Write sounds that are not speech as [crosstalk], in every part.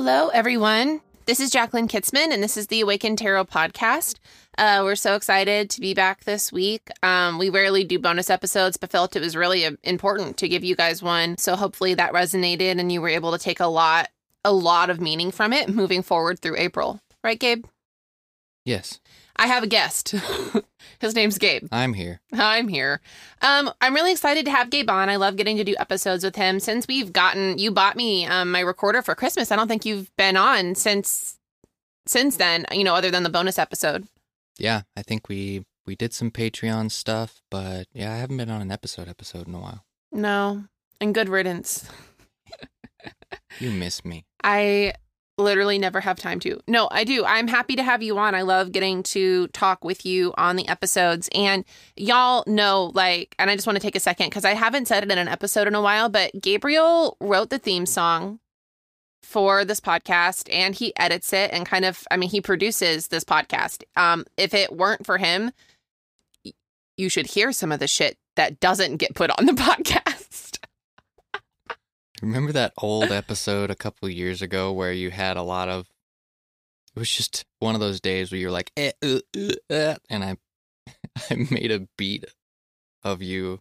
Hello, everyone. This is Jacqueline Kitzman, and this is the Awakened Tarot podcast. Uh, we're so excited to be back this week. Um, we rarely do bonus episodes, but felt it was really uh, important to give you guys one. So hopefully that resonated, and you were able to take a lot, a lot of meaning from it moving forward through April. Right, Gabe? Yes, I have a guest. [laughs] His name's Gabe. I'm here. I'm here. Um, I'm really excited to have Gabe on. I love getting to do episodes with him. Since we've gotten, you bought me um, my recorder for Christmas. I don't think you've been on since since then. You know, other than the bonus episode. Yeah, I think we we did some Patreon stuff, but yeah, I haven't been on an episode episode in a while. No, and good riddance. [laughs] You miss me. I literally never have time to. No, I do. I'm happy to have you on. I love getting to talk with you on the episodes. And y'all know, like, and I just want to take a second because I haven't said it in an episode in a while, but Gabriel wrote the theme song for this podcast and he edits it and kind of, I mean, he produces this podcast. Um, if it weren't for him, you should hear some of the shit that doesn't get put on the [laughs] podcast. Remember that old [laughs] episode a couple years ago where you had a lot of it was just one of those days where you're like eh, uh, uh, uh, and I [laughs] I made a beat of you.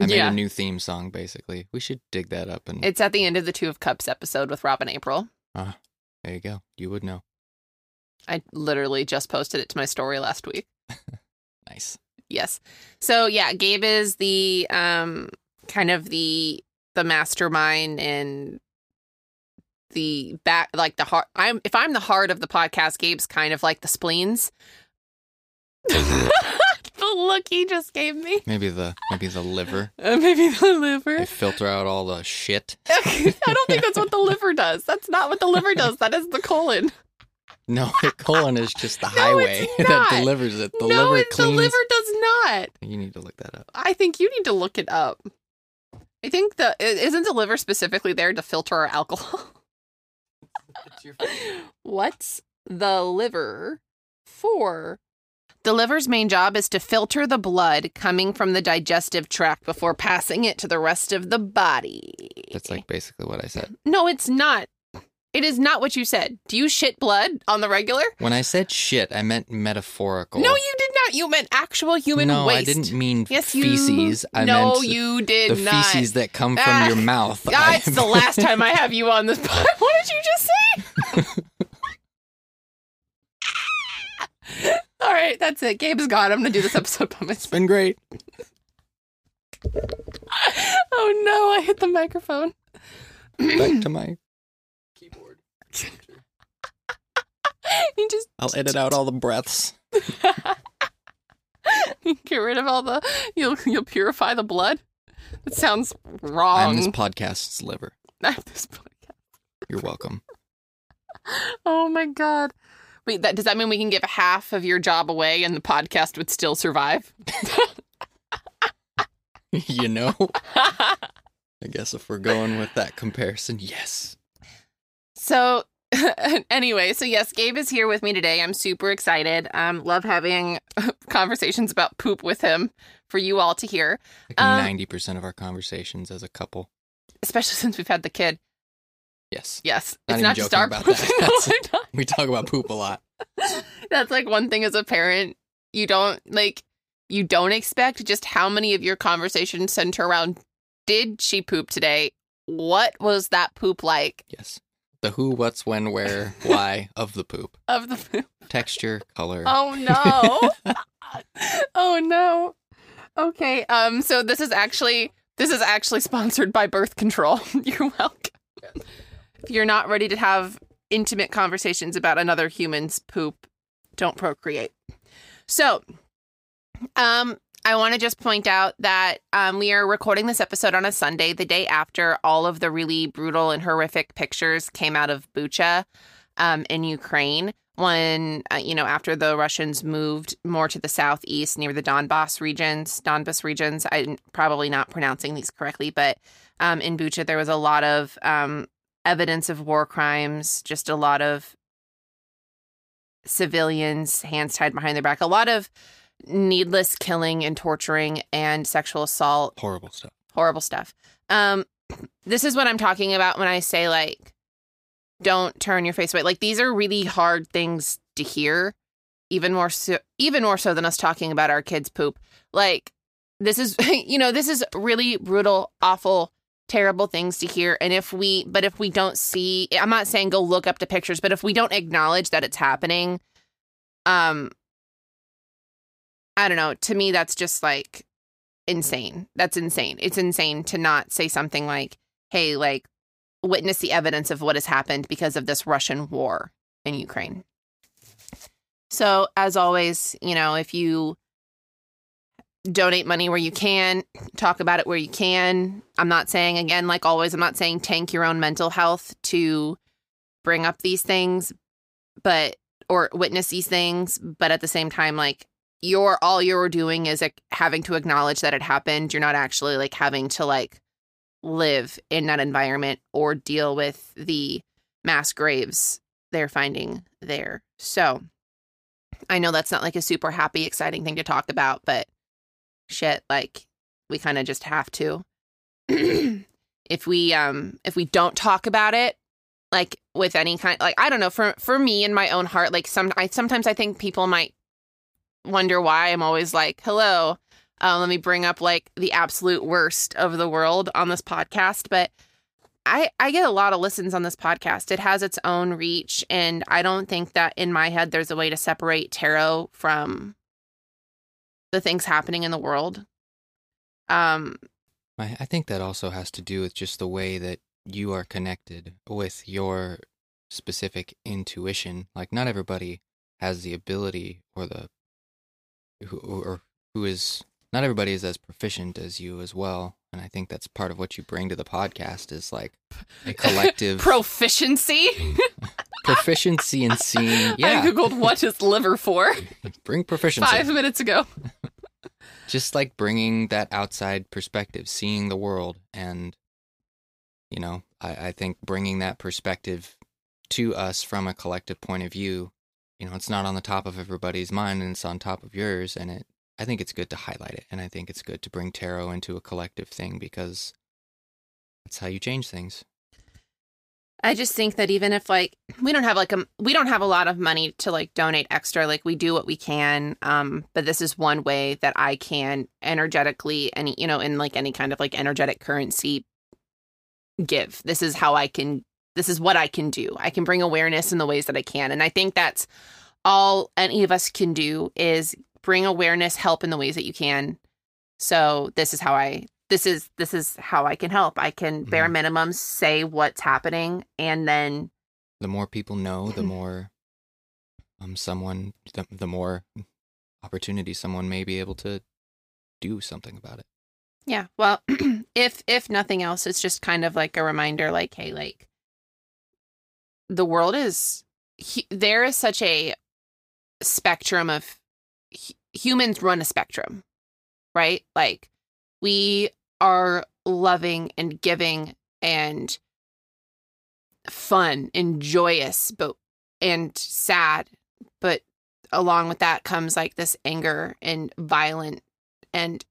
I made Yeah. a new theme song basically. We should dig that up and It's at the end of the Two of Cups episode with Robin April. Ah, there you go. You would know. I literally just posted it to my story last week. [laughs] Nice. Yes. So yeah, Gabe is the um kind of the the mastermind and the back like the heart I'm if I'm the heart of the podcast, Gabe's kind of like the spleens. [laughs] the look he just gave me. Maybe the maybe the liver. [laughs] Uh, maybe the liver. They filter out all the shit. [laughs] I don't think that's what the liver does. That's not what the liver does. That is the colon. No, the colon is just the No, highway that delivers it. The no, liver it, the liver does not. You need to look that up. I think you need to look it up. I think the i- isn't the liver specifically there to filter our alcohol. [laughs] What's the liver for? The liver's main job is to filter the blood coming from the digestive tract before passing it to the rest of the body. That's like basically what I said. No, it's not. It is not what you said. Do you shit blood on the regular? When I said shit, I meant metaphorical. No, you did not. You meant actual human no, waste. I didn't mean Yes, you. feces. I no, meant you did the not. feces that come from Ah, your mouth. That's the last time I have you on this [laughs] pod. What did you just say? [laughs] All right, that's it. Gabe's gone. I'm going to do this episode by It's myself. been great. [laughs] Oh no, I hit the microphone. Back to my. [laughs] you just I'll edit out all the breaths. [laughs] get rid of all the. You'll you'll purify the blood. That sounds wrong. I'm this podcast's liver. [laughs] I'm this podcast. You're welcome. Oh my god. Wait, that does that mean we can give half of your job away and the podcast would still survive? you know? I guess if we're going with that comparison, yes. So [laughs] anyway, so yes, Gabe is here with me today. I'm super excited. Um, love having [laughs] conversations about poop with him for you all to hear, Like Um, 90% of our conversations as a couple. especially [laughs] since we've had the kid. Yes. Yes, Not it's not just our poop. No, That's- we're not. We talk about poop a lot. That's like one thing as a parent, you don't like you don't expect just how many of your conversations center around did she poop today? What was that poop like Yes. The who, what's, when, where, [laughs] why of the poop. of the poop? Texture, color. Oh no. [laughs] oh no. Okay. Um so this is actually this is actually sponsored by birth control. [laughs] You're welcome. If you're not ready to have intimate conversations about another human's poop, don't procreate. So, um I want to just point out that um, we are recording this episode on a Sunday, the day after all of the really brutal and horrific pictures came out of Bucha um, in Ukraine when uh, you know after the Russians moved more to the southeast near the Donbass regions, Donbass regions. I'm probably not pronouncing these correctly, but um, in Bucha there was a lot of um, evidence of war crimes, just a lot of civilians hands tied behind their back, a lot of needless killing and torturing and sexual assault Horrible stuff. horrible stuff. Um, this is what I'm talking about when I say like don't turn your face away. Like these are really hard things to hear, even more so, even more so than us talking about our kids' poop. Like this is, [laughs] you know, this is really brutal, awful, terrible things to hear. And if we, but if we don't see, I'm not saying go look up the pictures, but if we don't acknowledge that it's happening, um, I don't know. To me, that's just like insane. That's insane. It's insane to not say something like, hey, like, witness the evidence of what has happened because of this Russian war in Ukraine. So, as always, you know, if you donate money where you can, talk about it where you can. I'm not saying, again, like always, I'm not saying tank your own mental health to bring up these things, but, or witness these things. But at the same time, like, you're all you're doing is like having to acknowledge that it happened. You're not actually like having to like live in that environment or deal with the mass graves they're finding there. So I know that's not like a super happy, exciting thing to talk about, but shit, like we kind of just have to. [clears throat] if we um if we don't talk about it, like with any kind like I don't know, for for me in my own heart, like some I sometimes I think people might wonder why I'm always like, hello, uh, let me bring up like the absolute worst of the world on this podcast. But I, I get a lot of listens on this podcast. It has its own reach. And I don't think that in my head there's a way to separate tarot from the things happening in the world. Um, I, I think that also has to do with just the way that you are connected with your specific intuition. Like, not everybody has the ability or the who or who is not everybody is as proficient as you as well and i think that's part of what you bring to the podcast is like a [laughs] collective proficiency? [laughs] Proficiency in seeing yeah. I googled what is liver for. [laughs] Bring proficiency. Five minutes ago. Just like bringing that outside perspective seeing the world and you know I, I think bringing that perspective to us from a collective point of view you know, it's not on the top of everybody's mind and it's on top of yours. And it, I think it's good to highlight it. And I think it's good to bring tarot into a collective thing because that's how you change things. I just think that even if like [clears throat] we don't have like a we don't have a lot of money to like donate extra, like we do what we can. Um, but this is one way that I can energetically any you know in like any kind of like energetic currency give. This is how I can this is what I can do. I can bring awareness in the ways that I can. And I think that's all any of us can do is bring awareness, help in the ways that you can. So this is how I this is this is how I can help. I can mm-hmm. bare minimum say what's happening and then the more people know, the more um someone the, the more opportunity someone may be able to do something about it. Yeah. Well, [clears throat] if if nothing else, it's just kind of like a reminder like hey, like the world is there is such a spectrum of humans run a spectrum right? Like we are loving and giving and fun and joyous but and sad but along with that comes like this anger and violent and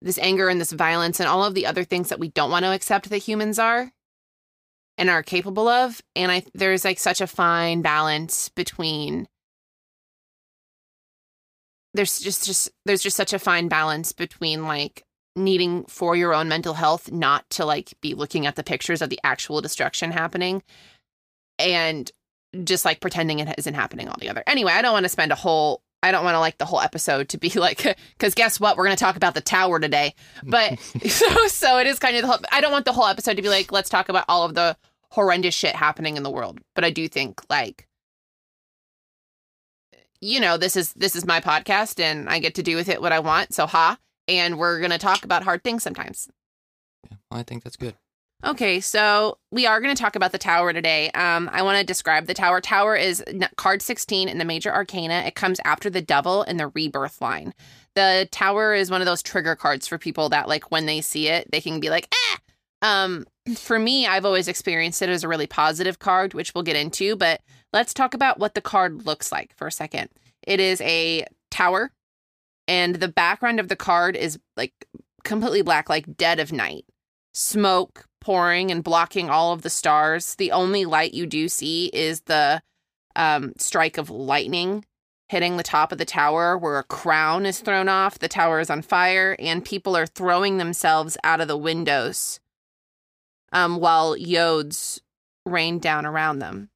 this anger and this violence and all of the other things that we don't want to accept that humans are and are capable of and i there's like such a fine balance between there's just just there's just such a fine balance between like needing for your own mental health not to like be looking at the pictures of the actual destruction happening and just like pretending it isn't happening altogether. Anyway i don't want to spend a whole I don't want to like the whole episode to be [laughs] like, because guess what? We're going to talk about the tower today. But [laughs] [laughs] so, so it is kind of the whole, I don't want the whole episode to be like, let's talk about all of the horrendous shit happening in the world. But I do think like, you know, this is, this is my podcast and I get to do with it what I want. So ha. And we're going to talk about hard things sometimes. Yeah, I think that's good. Okay, so we are going to talk about the tower today. Um, I want to describe the tower. Tower is card 16 in the major arcana. It comes after the devil in the rebirth line. The tower is one of those trigger cards for people that, like, when they see it, they can be like, ah! Um, for me, I've always experienced it as a really positive card, which we'll get into, but let's talk about what the card looks like for a second. It is a tower, and the background of the card is like completely black, like dead of night. Smoke, pouring and blocking all of the stars. The only light you do see is the um, strike of lightning hitting the top of the tower where a crown is thrown off. The tower is on fire, and people are throwing themselves out of the windows um, while yods rain down around them.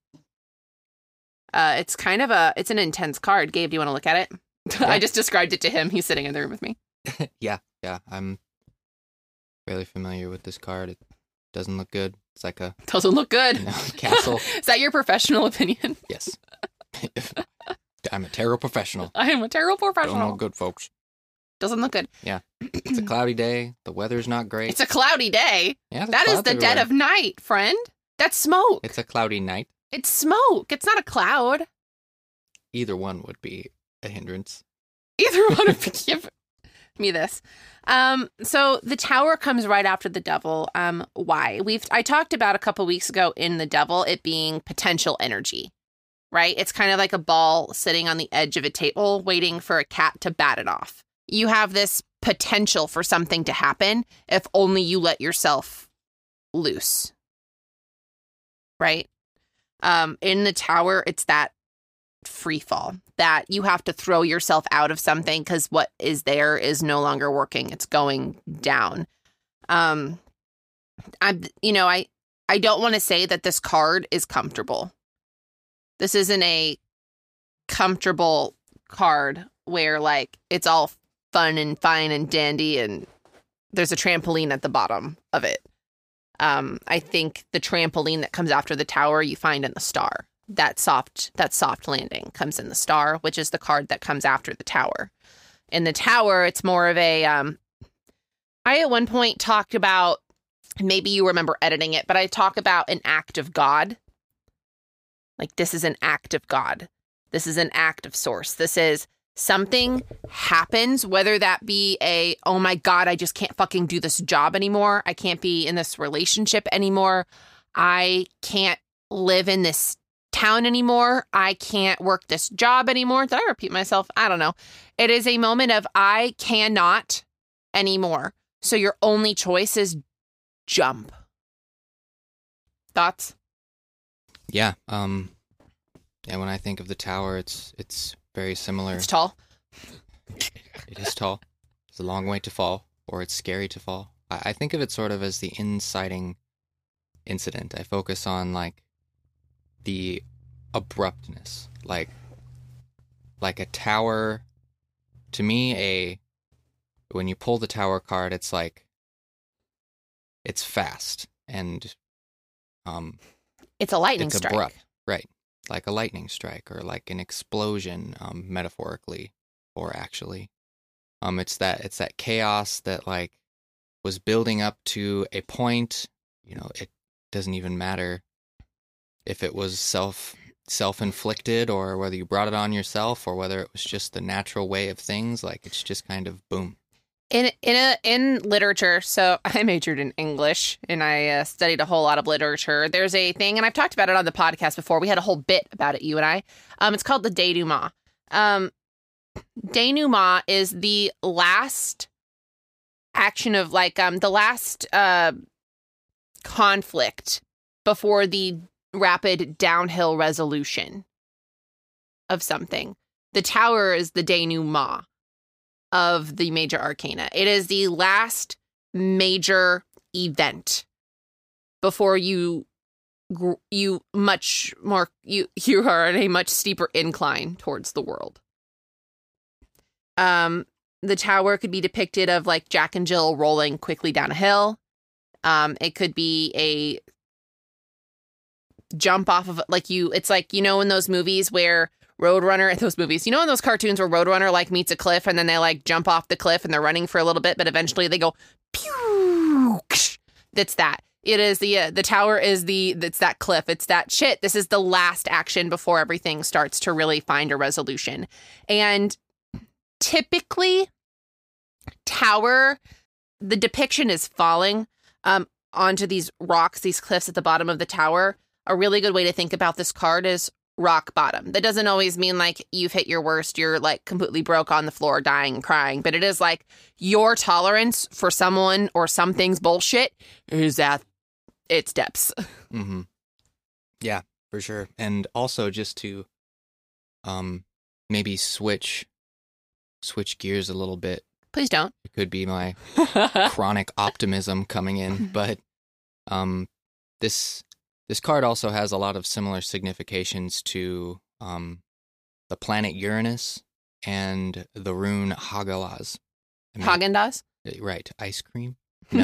Uh, it's kind of a it's an intense card. Gabe, do you want to look at it? [laughs] Yeah. I just described it to him. He's sitting in the room with me. [laughs] yeah, yeah. I'm fairly familiar with this card. It doesn't look good. It's like a [laughs] Doesn't look good. you know, castle. [laughs] Is that your professional opinion? [laughs] yes. I'm a tarot professional. I am a terrible Don't professional. know good folks. Doesn't look good. Yeah. [clears throat] It's a cloudy day. The weather's not great. It's a cloudy day. yeah, That is the dead of night, friend. That's smoke. It's a cloudy night. It's smoke. It's not a cloud. Either one would be a hindrance. Either one of give me this. Um, so the tower comes right after the devil. Um, why? We've I talked about a couple weeks ago in the devil it being potential energy. Right? It's kind of like a ball sitting on the edge of a table waiting for a cat to bat it off. You have this potential for something to happen if only you let yourself loose. Right? Um, in the tower, it's that free fall that you have to throw yourself out of something because what is there is no longer working it's going down. Um i'm you know i i don't want to say that this card is comfortable. This isn't a comfortable card where like it's all fun and fine and dandy and there's a trampoline at the bottom of it. Um i think the trampoline that comes after the tower you find in the star that soft that soft landing comes in the star which is the card that comes after the tower. In the tower it's more of a um i at one point talked about maybe you remember editing it but i talk about an act of god. Like this is an act of god. This is an act of source. This is something happens whether that be a oh my god i just can't fucking do this job anymore. I can't be in this relationship anymore. I can't live in this town anymore. I can't work this job anymore. Did I repeat myself? I don't know. It is a moment of I cannot anymore. So your only choice is jump. Thoughts? Yeah. Um. Yeah. When I think of the tower, it's it's very similar. It's tall. It is tall. It's a long way to fall, or it's scary to fall. I, I think of it sort of as the inciting incident. I focus on like the abruptness, like like a tower. To me, a when you pull the tower card, it's like it's fast and um It's a lightning it's strike. abrupt, right? Like a lightning strike or like an explosion, um, metaphorically or actually. Um, it's that it's that chaos that like was building up to a point. You know, it doesn't even matter if it was self self inflicted or whether you brought it on yourself or whether it was just the natural way of things. Like it's just kind of boom. in in a, in literature so [laughs] i majored in english and i uh, studied a whole lot of literature there's a thing and i've talked about it on the podcast before we had a whole bit about it you and i um it's called the denouement um denouement is the last action of like um the last uh conflict before the rapid downhill resolution of something the tower is the denouement of the major arcana. It is the last major event before you you much more you [laughs] you are on a much steeper incline towards the world. Um the tower could be depicted of like Jack and Jill rolling quickly down a hill. Um it could be a jump off of like you it's like you know in those movies where Roadrunner [laughs] those movies. You know in those cartoons where Roadrunner like meets a cliff and then they like jump off the cliff and they're running for a little bit, but eventually they go pew. That's that. It is the uh, the tower is the it's that cliff. It's that shit. This is the last action before everything starts to really find a resolution. And typically tower the depiction is falling um onto these rocks, these cliffs at the bottom of the tower. A really good way to think about this card is rock bottom. That doesn't always mean like you've hit your worst, you're like completely broke on the floor, dying and crying, but it is like your tolerance for someone or something's bullshit is at its depths. [laughs] Mm-hmm. Yeah, for sure. And also just to um maybe switch switch gears a little bit. Please don't. It could be my [laughs] chronic optimism coming in, [laughs] but um this this card also has a lot of similar significations to um the planet Uranus and the rune Hagalaz. I mean, Haagen Dazs. right, ice cream. [laughs] No.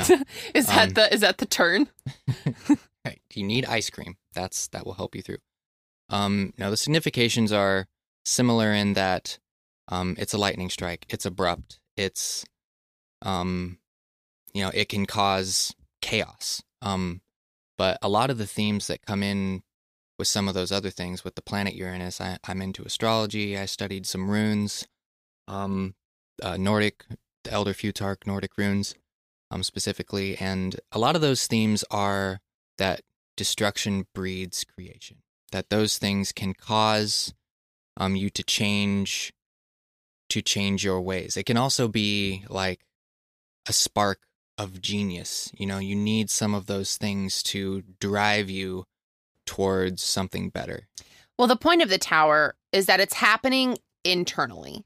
is that Um, the is that the turn? [laughs] Right. You need ice cream. That's that will help you through. Um, now the significations are similar in that um, it's a lightning strike. It's abrupt. It's um, you know, it can cause chaos. Um, but a lot of the themes that come in with some of those other things with the planet Uranus, I, I'm into astrology. I studied some runes, um, uh, Nordic, the Elder Futhark Nordic runes, um, specifically, and a lot of those themes are that destruction breeds creation. That those things can cause um, you to change, to change your ways. It can also be like a spark of genius. You know, you need some of those things to drive you towards something better. Well, the point of the tower is that it's happening internally.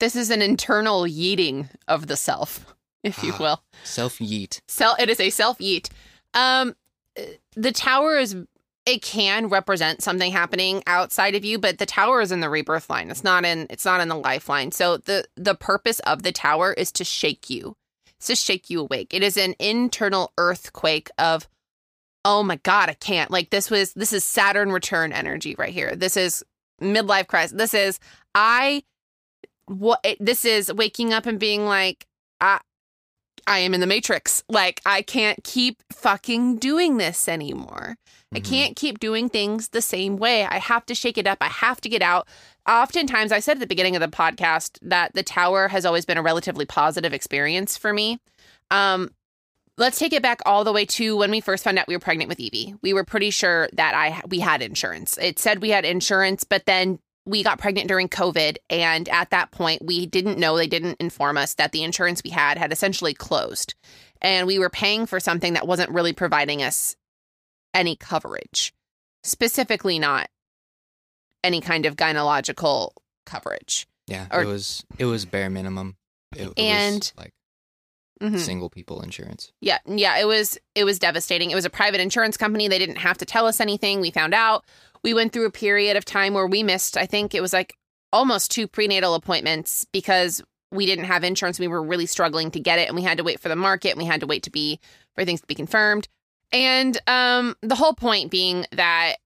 This is an internal yeeting of the self, [laughs] if you Ah. will. Self yeet. Sel- it is a self yeet. Um, the tower is it can represent something happening outside of you, but the tower is in the rebirth line. It's not in it's not in the lifeline. So the the purpose of the tower is to shake you. It's to shake you awake. It is an internal earthquake of oh my god, I can't. Like this was this is Saturn return energy right here. This is midlife crisis. This is I what this is waking up and being like I I am in the matrix. Like I can't keep fucking doing this anymore. I Mhm. can't keep doing things the same way. I have to shake it up. I have to get out. Oftentimes, I said at the beginning of the podcast that the tower has always been a relatively positive experience for me. Um, let's take it back all the way to when we first found out we were pregnant with Evie. We were pretty sure that I we had insurance. It said we had insurance, but then we got pregnant during COVID, and at that point, we didn't know. They didn't inform us that the insurance we had had essentially closed, and we were paying for something that wasn't really providing us any coverage, specifically not any kind of gynecological coverage. Yeah, Or- it was it was bare minimum. It, it And- was like Mhm. single people insurance. Yeah, yeah, it was it was devastating. It was a private insurance company. They didn't have to tell us anything. We found out. We went through a period of time where we missed, I think it was like almost two prenatal appointments because we didn't have insurance. We were really struggling to get it and we had to wait for the market and we had to wait to be for things to be confirmed. And um the whole point being that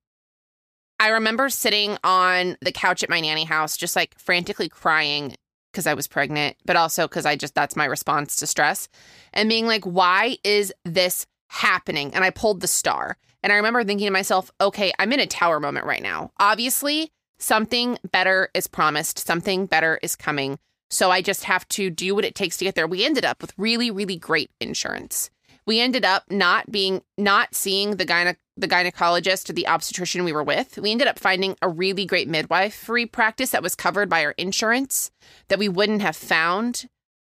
I remember sitting on the couch at my nanny house just like frantically crying because I was pregnant, but also because I just that's my response to stress and being like, why is this happening? And I pulled the star. And I remember thinking to myself, okay, I'm in a tower moment right now. Obviously, something better is promised, something better is coming. So I just have to do what it takes to get there. We ended up with really, really great insurance. We ended up not being, not seeing the gyne- the gynecologist or the obstetrician we were with. We ended up finding a really great midwifery practice that was covered by our insurance that we wouldn't have found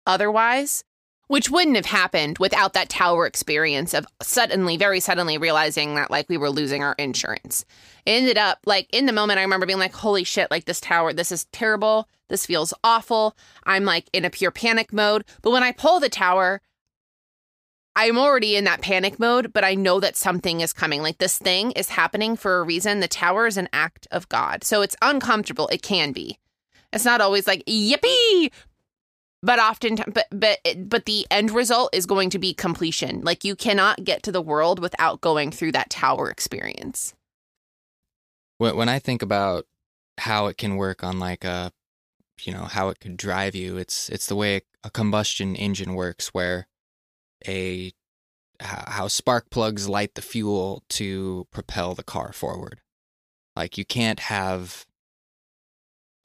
otherwise which wouldn't have happened without that tower experience of suddenly very suddenly realizing that like we were losing our insurance. It ended up like in the moment i remember being like holy shit like this tower this is terrible. This feels awful. I'm like in a pure panic mode. But when i pull the tower i'm already in that panic mode but i know that something is coming. Like this thing is happening for a reason. The tower is an act of god. So it's uncomfortable. It can be. It's not always like yippee! But often but but but the end result is going to be completion. Like you cannot get to the world without going through that tower experience. When I think about how it can work on like a, you know, how it could drive you, it's it's the way a combustion engine works, where a how spark plugs light the fuel to propel the car forward. Like you can't have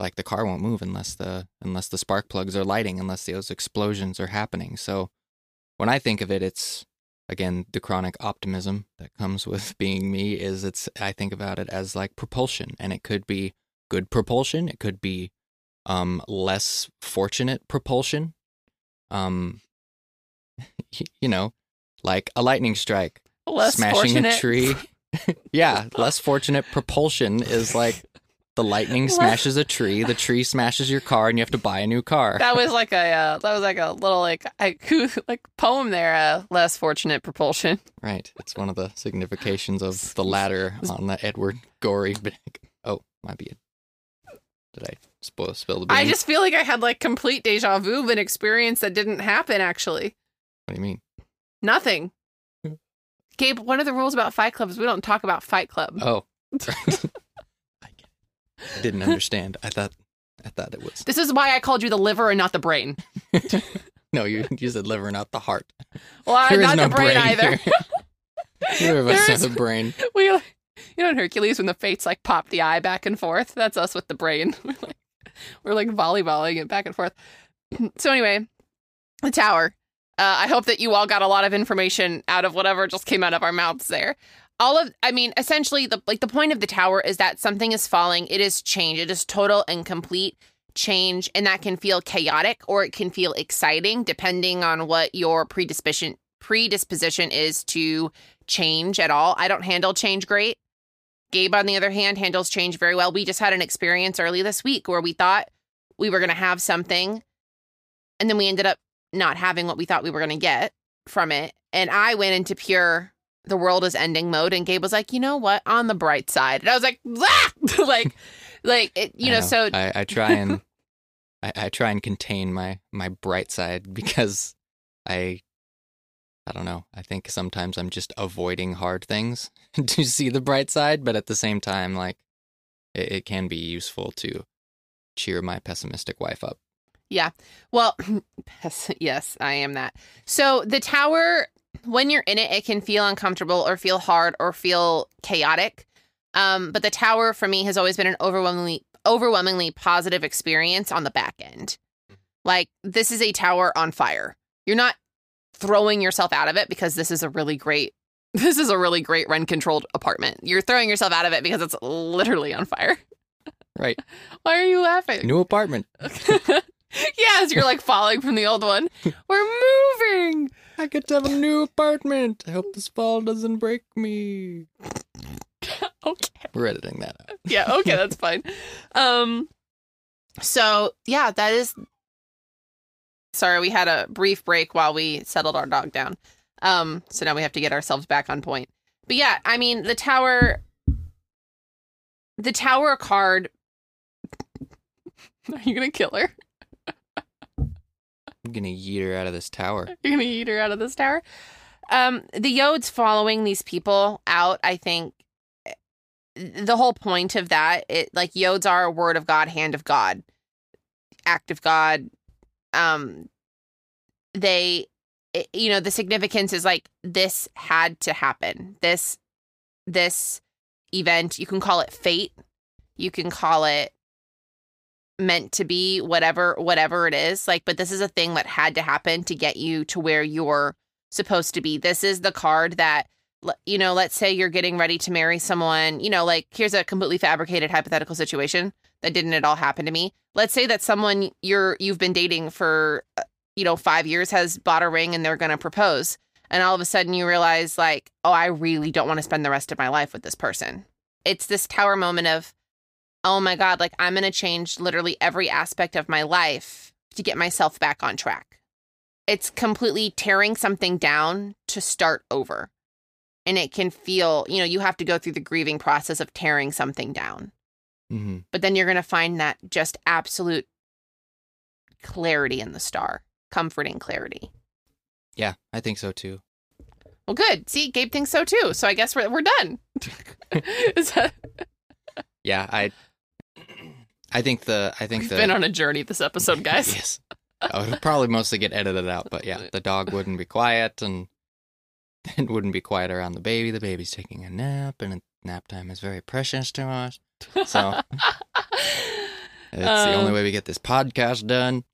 like the car won't move unless the unless the spark plugs are lighting, unless those explosions are happening. So when I think of it, it's again the chronic optimism that comes with [laughs] being me is it's I think about it as like propulsion, and it could be good propulsion, it could be um less fortunate propulsion. Um you know, like a lightning strike, Less smashing fortunate. a tree. [laughs] yeah, less [laughs] fortunate propulsion is like the lightning smashes a tree, the tree smashes your car, and you have to buy a new car. That was [laughs] like a uh, that was like a little like haiku like poem there. Uh, less fortunate propulsion. right. It's one of the significations of the ladder on the Edward Gorey. Oh, might be. Did I spoil spill the beans? I just feel like I had like complete deja vu of an experience that didn't happen. Actually, What do you mean? nothing. Gabe, one of the rules about Fight Club is we don't talk about Fight Club. Oh, [laughs] I get it. I didn't understand. I thought, I thought it was. This is why I called you the liver and not the brain. [laughs] No, you you said liver, not the heart. Well, I'm not no the brain, either. [laughs] Neither of us There have is- a brain. we, you know, in Hercules when the fates like pop the eye back and forth. That's us with the brain. We're like, we're like volleyballing it back and forth. [clears throat] So anyway, the tower. Uh, I hope that you all got a lot of information out of whatever just came out of our mouths there. All of, I mean, essentially, the like the point of the tower is that something is falling. It is change. It is total and complete change, and that can feel chaotic or it can feel exciting, depending on what your predisposition predisposition is to change at all. I don't handle change great. Gabe, on the other hand, handles change very well. We just had an experience early this week where we thought we were going to have something, and then we ended up not having what we thought we were going to get from it. And I went into pure the world is ending mode, and Gabe was like, you know what, on the bright side, and I was like, ah! [laughs] like, like it, you I know. So I, I try and I, I try and contain my my bright side [laughs] because I I don't know. I think sometimes I'm just avoiding hard things [laughs] to see the bright side, but at the same time, like it, it can be useful to cheer my pessimistic wife up. Well, [clears throat] yes, I am that. So the tower, when you're in it, it can feel uncomfortable or feel hard or feel chaotic. Um, but the tower for me has always been an overwhelmingly overwhelmingly positive experience on the back end. Like this is a tower on fire. You're not throwing yourself out of it because this is a really great [laughs] this is a really great rent controlled apartment. You're throwing yourself out of it because it's literally on fire. Right. [laughs] Why are you laughing? New apartment. [laughs] yes, you're like falling from the old one. We're moving. I get to have a new apartment. I hope this fall doesn't break me. [laughs] Okay. We're editing that out. Yeah, okay, that's fine. Um so yeah, that is sorry, we had a brief break while we settled our dog down. Um, so now we have to get ourselves back on point. But yeah, I mean the tower the tower card [laughs] Are you gonna kill her? I'm gonna yeet her out of this tower. [laughs] You're gonna eat her out of this tower. Um, the Yods following these people out, I think eh, the whole point of that, it like Yods are a word of God, hand of God, act of God. Um, they, it, you know, the significance is like this had to happen. This, this event, you can call it fate, you can call it meant to be whatever whatever it is like but this is a thing that had to happen to get you to where you're supposed to be. This is the card that you know let's say you're getting ready to marry someone you know like here's a completely fabricated hypothetical situation that didn't at all happen to me. Let's say that someone you're you've been dating for uh, you know 5 years has bought a ring and they're going to propose and all of a sudden you realize like oh I really don't want to spend the rest of my life with this person. It's this tower moment of oh my God, like I'm going to change literally every aspect of my life to get myself back on track. It's completely tearing something down to start over. And it can feel, you know, you have to go through the grieving process of tearing something down. hmm But then you're going to find that just absolute clarity in the star, comforting clarity. Yeah, I think so too. Well, good. See, Gabe thinks so too. So I guess we're, we're done. [laughs] [laughs] That, Yeah, I. I think the. I think we've the. been on a journey this episode, [laughs] guys. Yes. Oh, it'll probably mostly get edited out, but yeah, the dog wouldn't be quiet, and [laughs] it wouldn't be quiet around the baby. The baby's taking a nap, and nap time is very precious to us. So [laughs] it's the only Um, way we get this podcast done.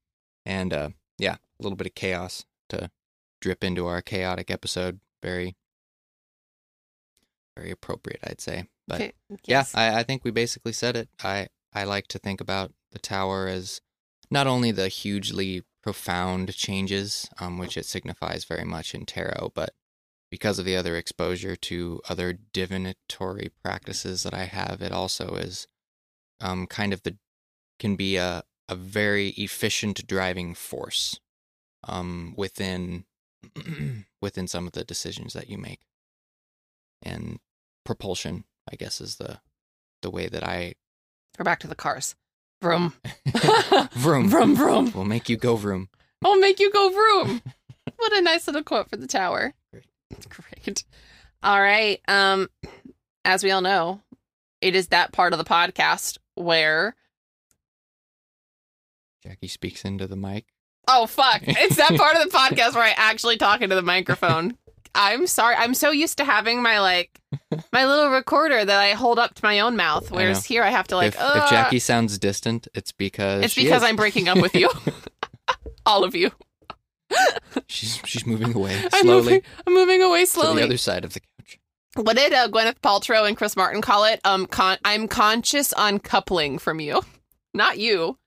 And uh, yeah, a little bit of chaos to drip into our chaotic episode. Very, very appropriate, I'd say. But Okay, yeah, yes. I, I think we basically said it. I, I like to think about the tower as not only the hugely profound changes, um, which it signifies very much in tarot, but because of the other exposure to other divinatory practices that I have, it also is um, kind of the can be a a very efficient driving force um, within [clears throat] within some of the decisions that you make. And propulsion, I guess, is the the way that I We're back to the cars. Vroom. [laughs] vroom vroom, vroom. We'll make you go vroom. I'll make you go vroom. what a nice little quote for the tower. Great. Great. All right. Um, as we all know, it is that part of the podcast where Jackie speaks into the mic. oh fuck, [laughs] it's that part of the podcast where I actually talk into the microphone. I'm sorry. I'm so used to having my like [laughs] my little recorder that I hold up to my own mouth, whereas know. here I have to like. if, uh, if Jackie sounds distant, it's because it's because is. I'm breaking up with you, [laughs] [laughs] all of you. she's she's moving away I'm slowly moving, I'm moving away to slowly. the other side of the couch. What did uh, Gwyneth Paltrow and Chris Martin call it? Um, con- I'm conscious uncoupling from you, not you.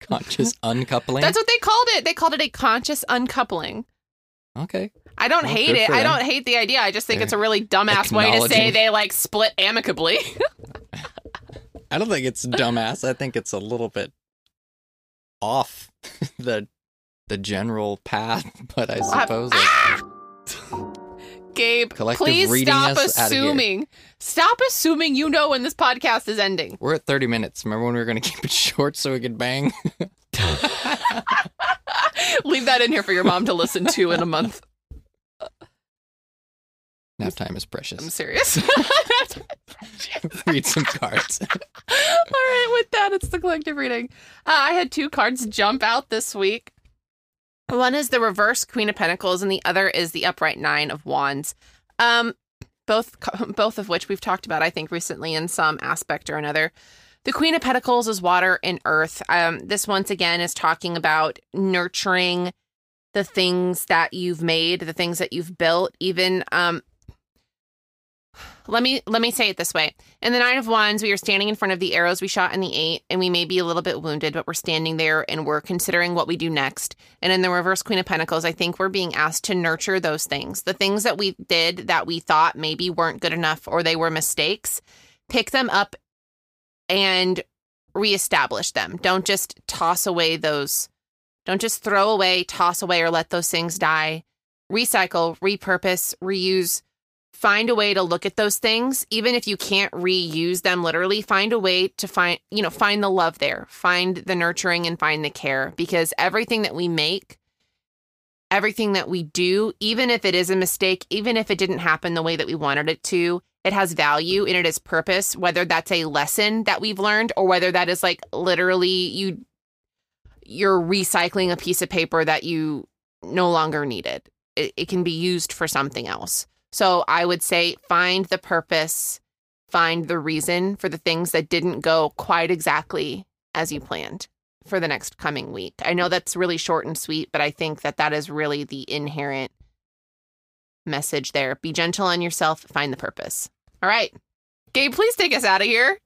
Conscious uncoupling. That's what they called it. They called it a conscious uncoupling. okay. I don't Well, hate it. for I don't hate the idea. I just think They're it's a really dumbass way to say they like split amicably. [laughs] I don't think it's dumbass. I think it's a little bit off [laughs] the the general path, [laughs] but I We'll have- suppose Ah! Gabe, Collective please stop us outta here. assuming. Stop assuming you know when this podcast is ending. we're at 30 minutes. Remember when we were going to keep it short so we could bang? Leave that in here for your mom to listen to in a month. Nap time is precious. I'm serious. [laughs] [laughs] Read some cards. [laughs] All right, with that, it's the collective reading. Uh, I had two cards jump out this week. One is the reverse Queen of Pentacles, and the other is the upright Nine of Wands. Um, both both of which we've talked about, I think, recently in some aspect or another. The Queen of Pentacles is water and earth. Um, this once again is talking about nurturing the things that you've made, the things that you've built. Even um, let me let me say it this way: in the Nine of Wands, we are standing in front of the arrows we shot in the eight, and we may be a little bit wounded, but we're standing there and we're considering what we do next. And in the reverse Queen of Pentacles, I think we're being asked to nurture those things. The things that we did that we thought maybe weren't good enough or they were mistakes, pick them up and reestablish them. Don't just toss away those, don't just throw away, toss away, or let those things die. Recycle, repurpose, reuse find a way to look at those things even if you can't reuse them literally find a way to find you know find the love there find the nurturing and find the care because everything that we make everything that we do even if it is a mistake even if it didn't happen the way that we wanted it to it has value and it has purpose whether that's a lesson that we've learned or whether that is like literally you you're recycling a piece of paper that you no longer needed. It, it can be used for something else so I would say find the purpose, find the reason for the things that didn't go quite exactly as you planned for the next coming week. I know that's really short and sweet, but I think that that is really the inherent message there. Be gentle on yourself, find the purpose. All right. Gabe, please take us out of here.